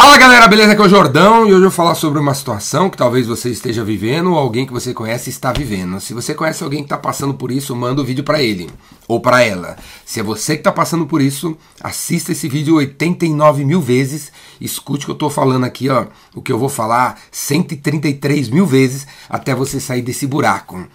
Fala galera, beleza? Aqui é o Jordão e hoje eu vou falar sobre uma situação que talvez você esteja vivendo ou alguém que você conhece está vivendo. Se você conhece alguém que está passando por isso, manda o vídeo para ele ou para ela. Se é você que está passando por isso, assista esse vídeo 89 mil vezes, escute o que eu estou falando aqui, ó, o que eu vou falar 133 mil vezes até você sair desse buraco.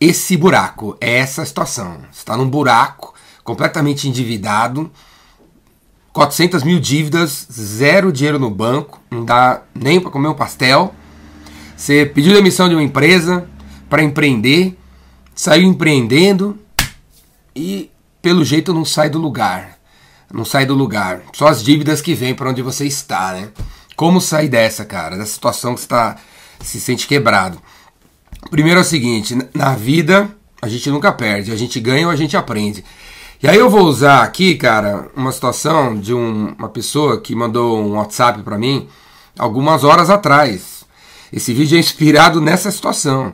Esse buraco é essa situação. Você está num buraco completamente endividado 400 mil dívidas, zero dinheiro no banco, não dá nem para comer um pastel. Você pediu demissão de uma empresa para empreender, saiu empreendendo e pelo jeito não sai do lugar. Não sai do lugar. Só as dívidas que vêm para onde você está, né? Como sair dessa, cara? Dessa situação que está se sente quebrado. Primeiro é o seguinte, na vida a gente nunca perde, a gente ganha ou a gente aprende. E aí eu vou usar aqui, cara, uma situação de um, uma pessoa que mandou um WhatsApp para mim algumas horas atrás. Esse vídeo é inspirado nessa situação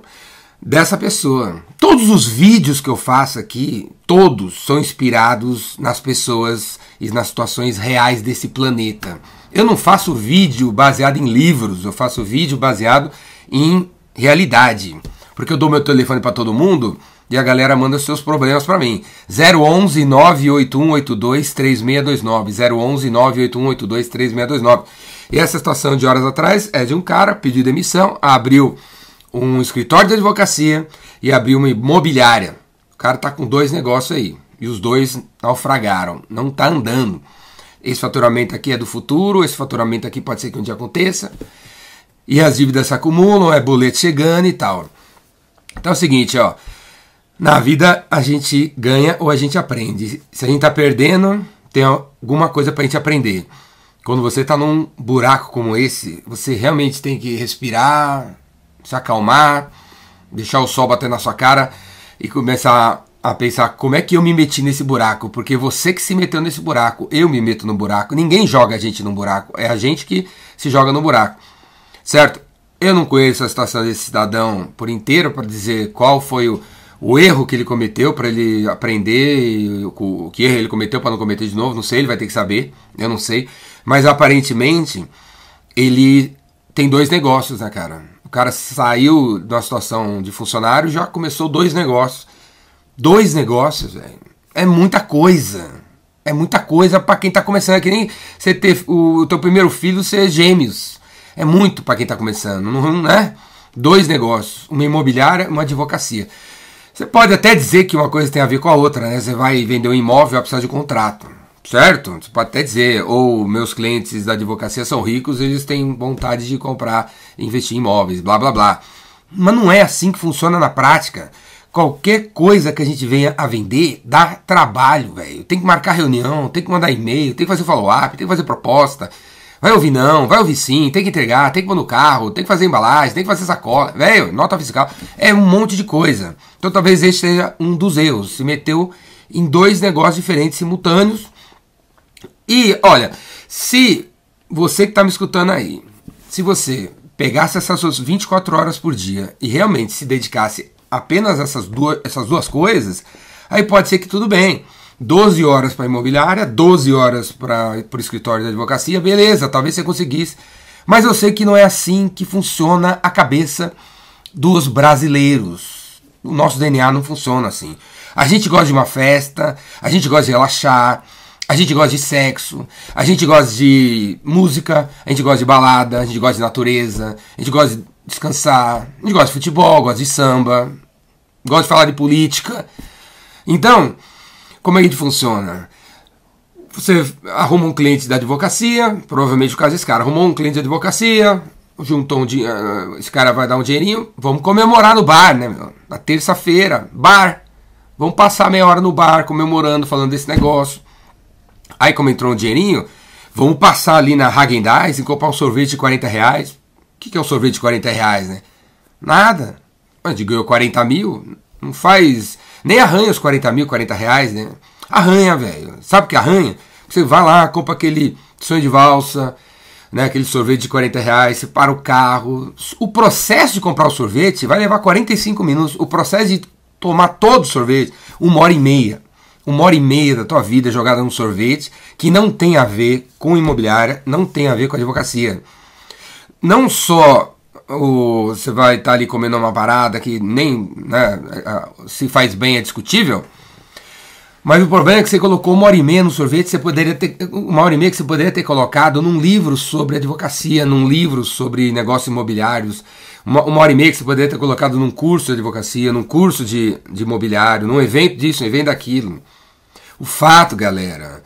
dessa pessoa. Todos os vídeos que eu faço aqui, todos são inspirados nas pessoas e nas situações reais desse planeta. Eu não faço vídeo baseado em livros, eu faço vídeo baseado em realidade. Porque eu dou meu telefone para todo mundo e a galera manda seus problemas para mim. 011 98182 3629. 011 98182 3629. E essa situação de horas atrás é de um cara pediu demissão, abriu um escritório de advocacia e abriu uma imobiliária. O cara tá com dois negócios aí. E os dois naufragaram. Não tá andando. Esse faturamento aqui é do futuro, esse faturamento aqui pode ser que um dia aconteça. E as dívidas se acumulam, é boleto chegando e tal. Então é o seguinte, ó. Na vida a gente ganha ou a gente aprende. Se a gente está perdendo, tem alguma coisa para a gente aprender. Quando você está num buraco como esse, você realmente tem que respirar, se acalmar, deixar o sol bater na sua cara e começar a pensar como é que eu me meti nesse buraco, porque você que se meteu nesse buraco, eu me meto no buraco, ninguém joga a gente no buraco, é a gente que se joga no buraco, certo? Eu não conheço a situação desse cidadão por inteiro para dizer qual foi o, o erro que ele cometeu para ele aprender, o, que erro ele cometeu para não cometer de novo, não sei, ele vai ter que saber, eu não sei. Mas aparentemente ele tem dois negócios, né, cara? O cara saiu uma situação de funcionário já começou dois negócios. Dois negócios, velho. É muita coisa. É muita coisa para quem tá começando. É que nem você ter o, teu primeiro filho ser gêmeos. É muito para quem tá começando, não, né? Dois negócios, uma imobiliária, uma advocacia. Você pode até dizer que uma coisa tem a ver com a outra, né? Você vai vender um imóvel, vai precisar de contrato, certo? Você pode até dizer, ou meus clientes da advocacia são ricos, eles têm vontade de comprar, investir em imóveis, blá blá blá. Mas não é assim que funciona na prática. Qualquer coisa que a gente venha a vender dá trabalho, velho. Tem que marcar reunião, tem que mandar e-mail, tem que fazer follow-up, tem que fazer proposta. Vai ouvir não, vai ouvir sim, tem que entregar, tem que pôr no carro, tem que fazer embalagem, tem que fazer sacola, velho, nota fiscal. É um monte de coisa. Então talvez esse seja um dos erros. Se meteu em dois negócios diferentes simultâneos. E olha, se você que está me escutando aí, se você pegasse essas suas 24 horas por dia e realmente se dedicasse apenas a essas duas, essas duas coisas, aí pode ser que tudo bem. 12 horas para imobiliária, 12 horas para o escritório de advocacia, beleza, talvez você conseguisse. Mas eu sei que não é assim que funciona a cabeça dos brasileiros. O nosso DNA não funciona assim. A gente gosta de uma festa, a gente gosta de relaxar, a gente gosta de sexo, a gente gosta de música, a gente gosta de balada, a gente gosta de natureza, a gente gosta de descansar, a gente gosta de futebol, gosta de samba, gosta de falar de política. Então, como é que funciona? Você arruma um cliente da advocacia, provavelmente o caso desse cara, arrumou um cliente de advocacia, juntou um dinheiro, ah, esse cara vai dar um dinheirinho, vamos comemorar no bar, né? Na terça-feira, bar. Vamos passar meia hora no bar comemorando, falando desse negócio. Aí, como entrou um dinheirinho, vamos passar ali na Hagen Dazs e comprar um sorvete de 40 reais. O que, que é um sorvete de 40 reais, né? Nada. A gente ganhou 40 mil, não faz nem arranha os 40 mil, 40 reais, né? Arranha, velho. Sabe o que arranha? Você vai lá, compra aquele sonho de valsa, né, aquele sorvete de 40 reais, você para o carro. O processo de comprar o sorvete vai levar 45 minutos. O processo de tomar todo o sorvete, uma hora e meia. uma hora e meia da tua vida jogada num sorvete que não tem a ver com imobiliária, não tem a ver com advocacia. Não só o, você vai estar tá ali comendo uma parada que nem né, se faz bem é discutível, mas o problema é que você colocou uma hora e meia no sorvete, você poderia ter. Uma hora e meia que você poderia ter colocado num livro sobre advocacia, num livro sobre negócios imobiliários, uma, uma hora e meia que você poderia ter colocado num curso de advocacia, num curso de, de imobiliário, num evento disso, um evento daquilo. O fato, galera,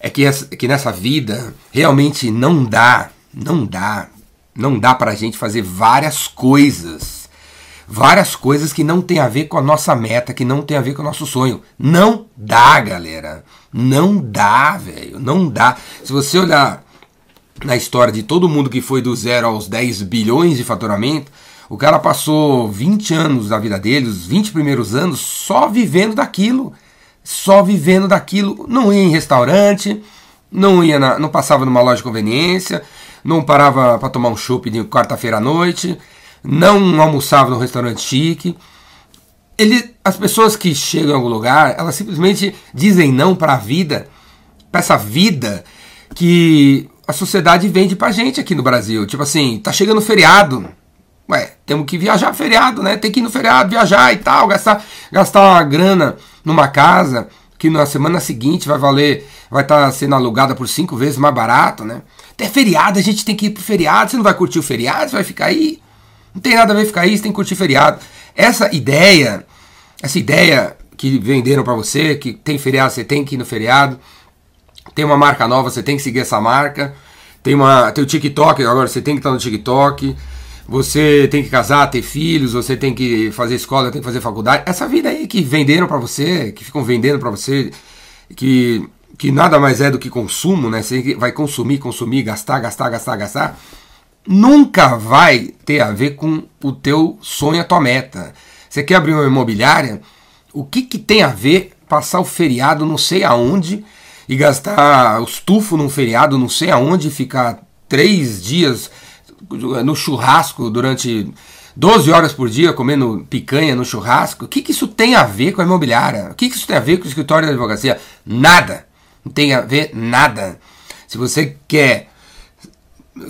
é que, essa, que nessa vida realmente não dá, não dá, não dá pra gente fazer várias coisas várias coisas que não tem a ver com a nossa meta, que não tem a ver com o nosso sonho. Não dá, galera. Não dá, velho. Não dá. Se você olhar na história de todo mundo que foi do zero aos 10 bilhões de faturamento, o cara passou 20 anos da vida dele, os 20 primeiros anos, só vivendo daquilo. Só vivendo daquilo. Não ia em restaurante, não ia na, não passava numa loja de conveniência, não parava para tomar um chopp de quarta-feira à noite, não almoçava no restaurante chique. Ele, as pessoas que chegam em algum lugar, elas simplesmente dizem não para a vida, para essa vida que a sociedade vende pra gente aqui no Brasil. Tipo assim, tá chegando feriado. Ué, temos que viajar feriado, né? Tem que ir no feriado, viajar e tal, gastar, gastar uma grana numa casa que na semana seguinte vai valer, vai estar tá sendo alugada por cinco vezes mais barato, né? Até feriado, a gente tem que ir pro feriado. Você não vai curtir o feriado, você vai ficar aí não tem nada a ver ficar aí, você tem que curtir feriado. Essa ideia, essa ideia que venderam para você, que tem feriado, você tem que ir no feriado. Tem uma marca nova, você tem que seguir essa marca. Tem, uma, tem o TikTok, agora você tem que estar no TikTok. Você tem que casar, ter filhos, você tem que fazer escola, tem que fazer faculdade. Essa vida aí que venderam para você, que ficam vendendo para você, que, que nada mais é do que consumo, né? Você vai consumir, consumir, gastar, gastar, gastar, gastar nunca vai ter a ver com o teu sonho, a tua meta. Você quer abrir uma imobiliária? O que, que tem a ver passar o feriado não sei aonde e gastar os tufos num feriado não sei aonde, ficar três dias no churrasco durante 12 horas por dia comendo picanha no churrasco? O que, que isso tem a ver com a imobiliária? O que, que isso tem a ver com o escritório da advocacia? Nada. Não tem a ver nada. Se você quer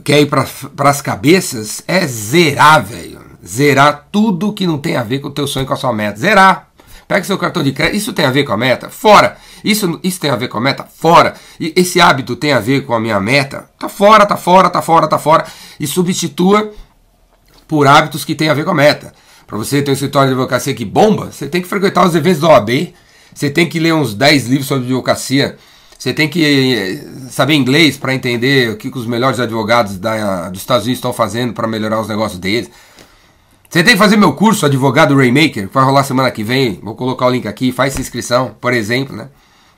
quer ir para as cabeças é zerar, velho. Zerar tudo que não tem a ver com o teu sonho, com a sua meta. Zerar. Pega seu cartão de crédito. Isso tem a ver com a meta? Fora. Isso, isso tem a ver com a meta? Fora. E esse hábito tem a ver com a minha meta? Tá fora, tá fora, tá fora, tá fora. E substitua por hábitos que tem a ver com a meta. Para você ter um escritório de advocacia que bomba, você tem que frequentar os eventos da OAB. Você tem que ler uns 10 livros sobre advocacia você tem que eh, saber inglês para entender o que, os melhores advogados da, dos Estados Unidos estão fazendo para melhorar os negócios deles. Você tem que fazer meu curso, Advogado Rainmaker, que vai rolar semana que vem. Vou colocar o link aqui, faz inscrição, por exemplo, né?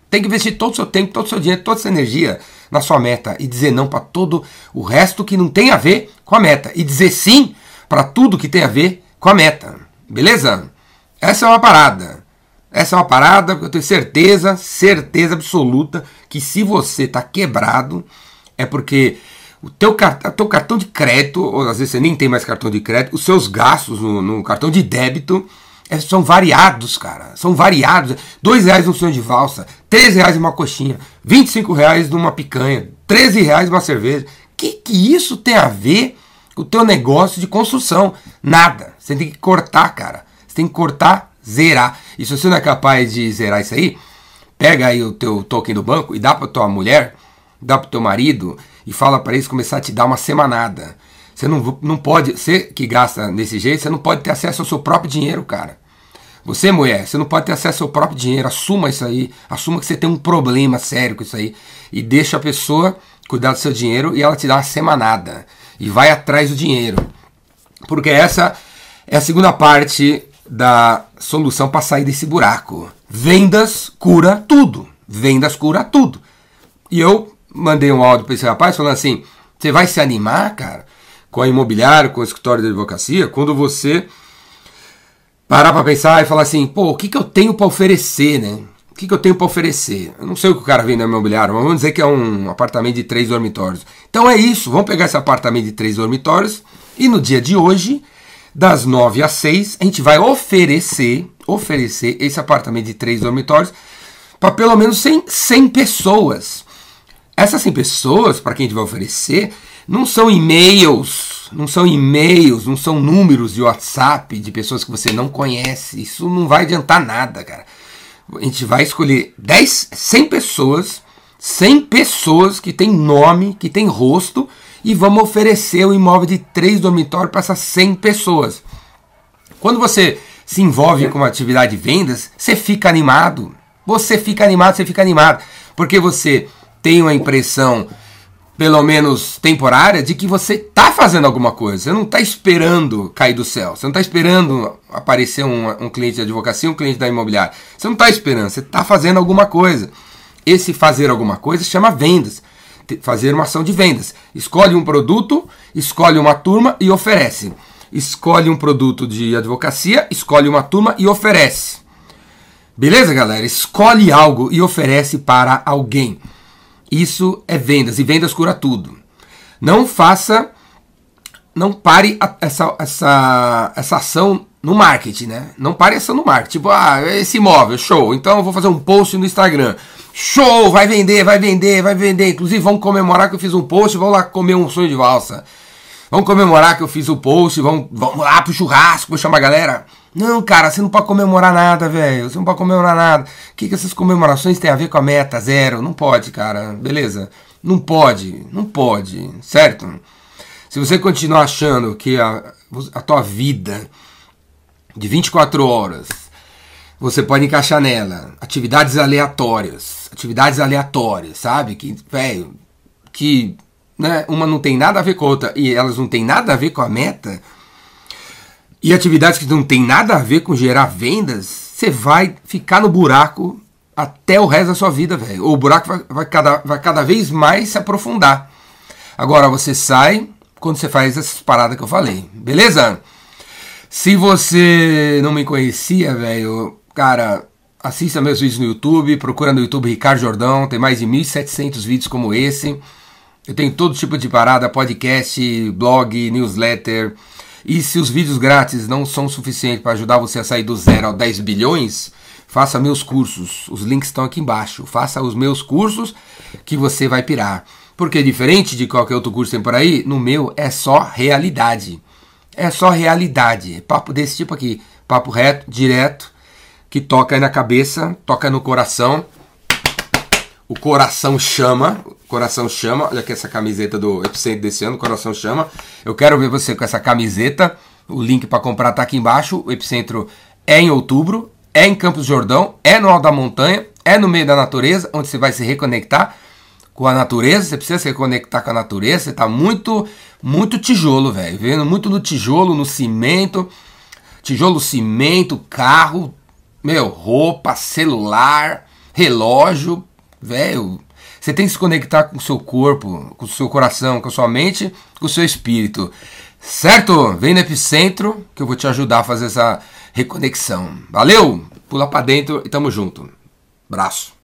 Tem que investir todo o seu tempo, todo o seu dinheiro, toda essa energia na sua meta e dizer não para todo o resto que não tem a ver com a meta e dizer sim para tudo que tem a ver com a meta. Beleza? Essa é uma parada. Essa é uma parada que eu tenho certeza, certeza absoluta, que se você está quebrado, é porque o teu, teu cartão de crédito, ou às vezes você nem tem mais cartão de crédito, os seus gastos no, no cartão de débito é, são variados, cara. São variados. Dois reais no sonho de valsa, três reais uma coxinha, vinte e cinco reais numa picanha, treze reais uma cerveja. Que que isso tem a ver com o teu negócio de construção? Nada. Você tem que cortar, cara. Você tem que cortar zerar. E se você não é capaz de zerar isso aí, pega aí o teu token do banco e dá para tua mulher, dá para teu marido e fala para eles começar a te dar uma semanada. Você não, não pode, você que gasta desse jeito, você não pode ter acesso ao seu próprio dinheiro, cara. Você, mulher, você não pode ter acesso ao seu próprio dinheiro. Assuma isso aí. Assuma que você tem um problema sério com isso aí. E deixa a pessoa cuidar do seu dinheiro e ela te dá uma semanada. E vai atrás do dinheiro. Porque essa é a segunda parte da solução para sair desse buraco. Vendas cura tudo. Vendas cura tudo. E eu mandei um áudio para esse rapaz falando assim: você vai se animar, cara, com a imobiliária, com o escritório de advocacia, quando você parar para pensar e falar assim: pô, o que, que eu tenho para oferecer, né? O que, que eu tenho para oferecer? Eu não sei o que o cara vende no imobiliário, mas vamos dizer que é um apartamento de três dormitórios. Então é isso, vamos pegar esse apartamento de três dormitórios e no dia de hoje das 9 às 6, a gente vai oferecer, oferecer esse apartamento de três dormitórios para pelo menos 100, 100 pessoas. Essas 100 pessoas, para quem a gente vai oferecer, não são e-mails, não são e-mails, não são números de WhatsApp de pessoas que você não conhece. Isso não vai adiantar nada, cara. A gente vai escolher 10, 100 pessoas, 100 pessoas que tem nome, que tem rosto, e vamos oferecer o imóvel de três dormitórios para essas 100 pessoas. Quando você se envolve com uma atividade de vendas, você fica animado. Você fica animado, você fica animado. Porque você tem uma impressão, pelo menos temporária, de que você está fazendo alguma coisa. Você não está esperando cair do céu. Você não está esperando aparecer um, um, cliente de advocacia, um cliente da imobiliária. Você não está esperando, você está fazendo alguma coisa. Esse fazer alguma coisa chama vendas. Fazer uma ação de vendas. Escolhe um produto, escolhe uma turma e oferece escolhe um produto de advocacia, escolhe uma turma e oferece. Beleza, galera? Escolhe algo e oferece para alguém. Isso é vendas e vendas cura tudo. Não faça, não pare essa, essa, essa ação no marketing, né? Não pare essa no marketing. Tipo, ah, esse imóvel, show. Então eu vou fazer um post no Instagram. Show, vai vender, vai vender, vai vender. Inclusive, vamos comemorar que eu fiz um post, vamos lá comer um sonho de valsa. Vamos comemorar que eu fiz o post, vamos, vamos lá pro churrasco, vou chamar a galera. Não, cara, você não pode comemorar nada, velho. Você não pode comemorar nada. O que, que essas comemorações têm a ver com a meta zero? Não pode, cara. Beleza? Não pode. Não pode. Certo? Se você continuar achando que a, a tua vida de 24 horas você pode encaixar nela atividades aleatórias. Atividades aleatórias, sabe? Que, velho, que né, uma não tem nada a ver com a outra e elas não têm nada a ver com a meta, e atividades que não tem nada a ver com gerar vendas, você vai ficar no buraco até o resto da sua vida, velho. O buraco vai, vai, cada, vai cada vez mais se aprofundar. Agora você sai quando você faz essas paradas que eu falei, beleza? Se você não me conhecia, velho, cara, assista meus vídeos no YouTube, procura no YouTube Ricardo Jordão, tem mais de 1.700 vídeos como esse. Eu tenho todo tipo de parada, podcast, blog, newsletter. E se os vídeos grátis não são suficientes para ajudar você a sair do zero ao 10 bilhões, faça meus cursos. Os links estão aqui embaixo. Faça os meus cursos que você vai pirar. Porque diferente de qualquer outro curso que tem por aí, no meu é só realidade. É só realidade. Papo desse tipo aqui. Papo reto, direto, que toca na cabeça, toca no coração. O coração chama, Coração Chama. Olha aqui essa camiseta do Epicentro desse ano, Coração Chama. Eu quero ver você com essa camiseta. O link para comprar tá aqui embaixo. O Epicentro é em outubro, é em Campos Jordão, é no alto da montanha, é no meio da natureza, onde você vai se reconectar com a natureza. Você precisa se reconectar com a natureza. Você tá muito, muito tijolo, velho. Vendo muito no tijolo, no cimento. Tijolo, cimento, carro, meu, roupa, celular, relógio, velho você tem que se conectar com o seu corpo, com o seu coração, com a sua mente, com o seu espírito. Certo? Vem no epicentro que eu vou te ajudar a fazer essa reconexão. Valeu? Pula para dentro e tamo junto. Braço.